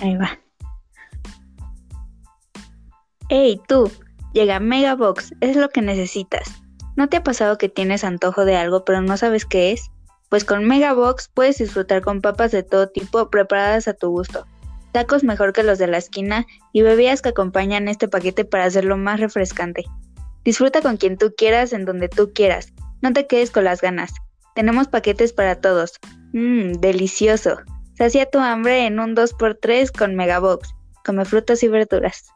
Ahí va. ¡Hey, tú! Llega Megabox, es lo que necesitas. ¿No te ha pasado que tienes antojo de algo pero no sabes qué es? Pues con Megabox puedes disfrutar con papas de todo tipo preparadas a tu gusto, tacos mejor que los de la esquina y bebidas que acompañan este paquete para hacerlo más refrescante. Disfruta con quien tú quieras en donde tú quieras, no te quedes con las ganas. Tenemos paquetes para todos. Mmm, delicioso. Sacia tu hambre en un 2x3 con Megabox. Come frutas y verduras.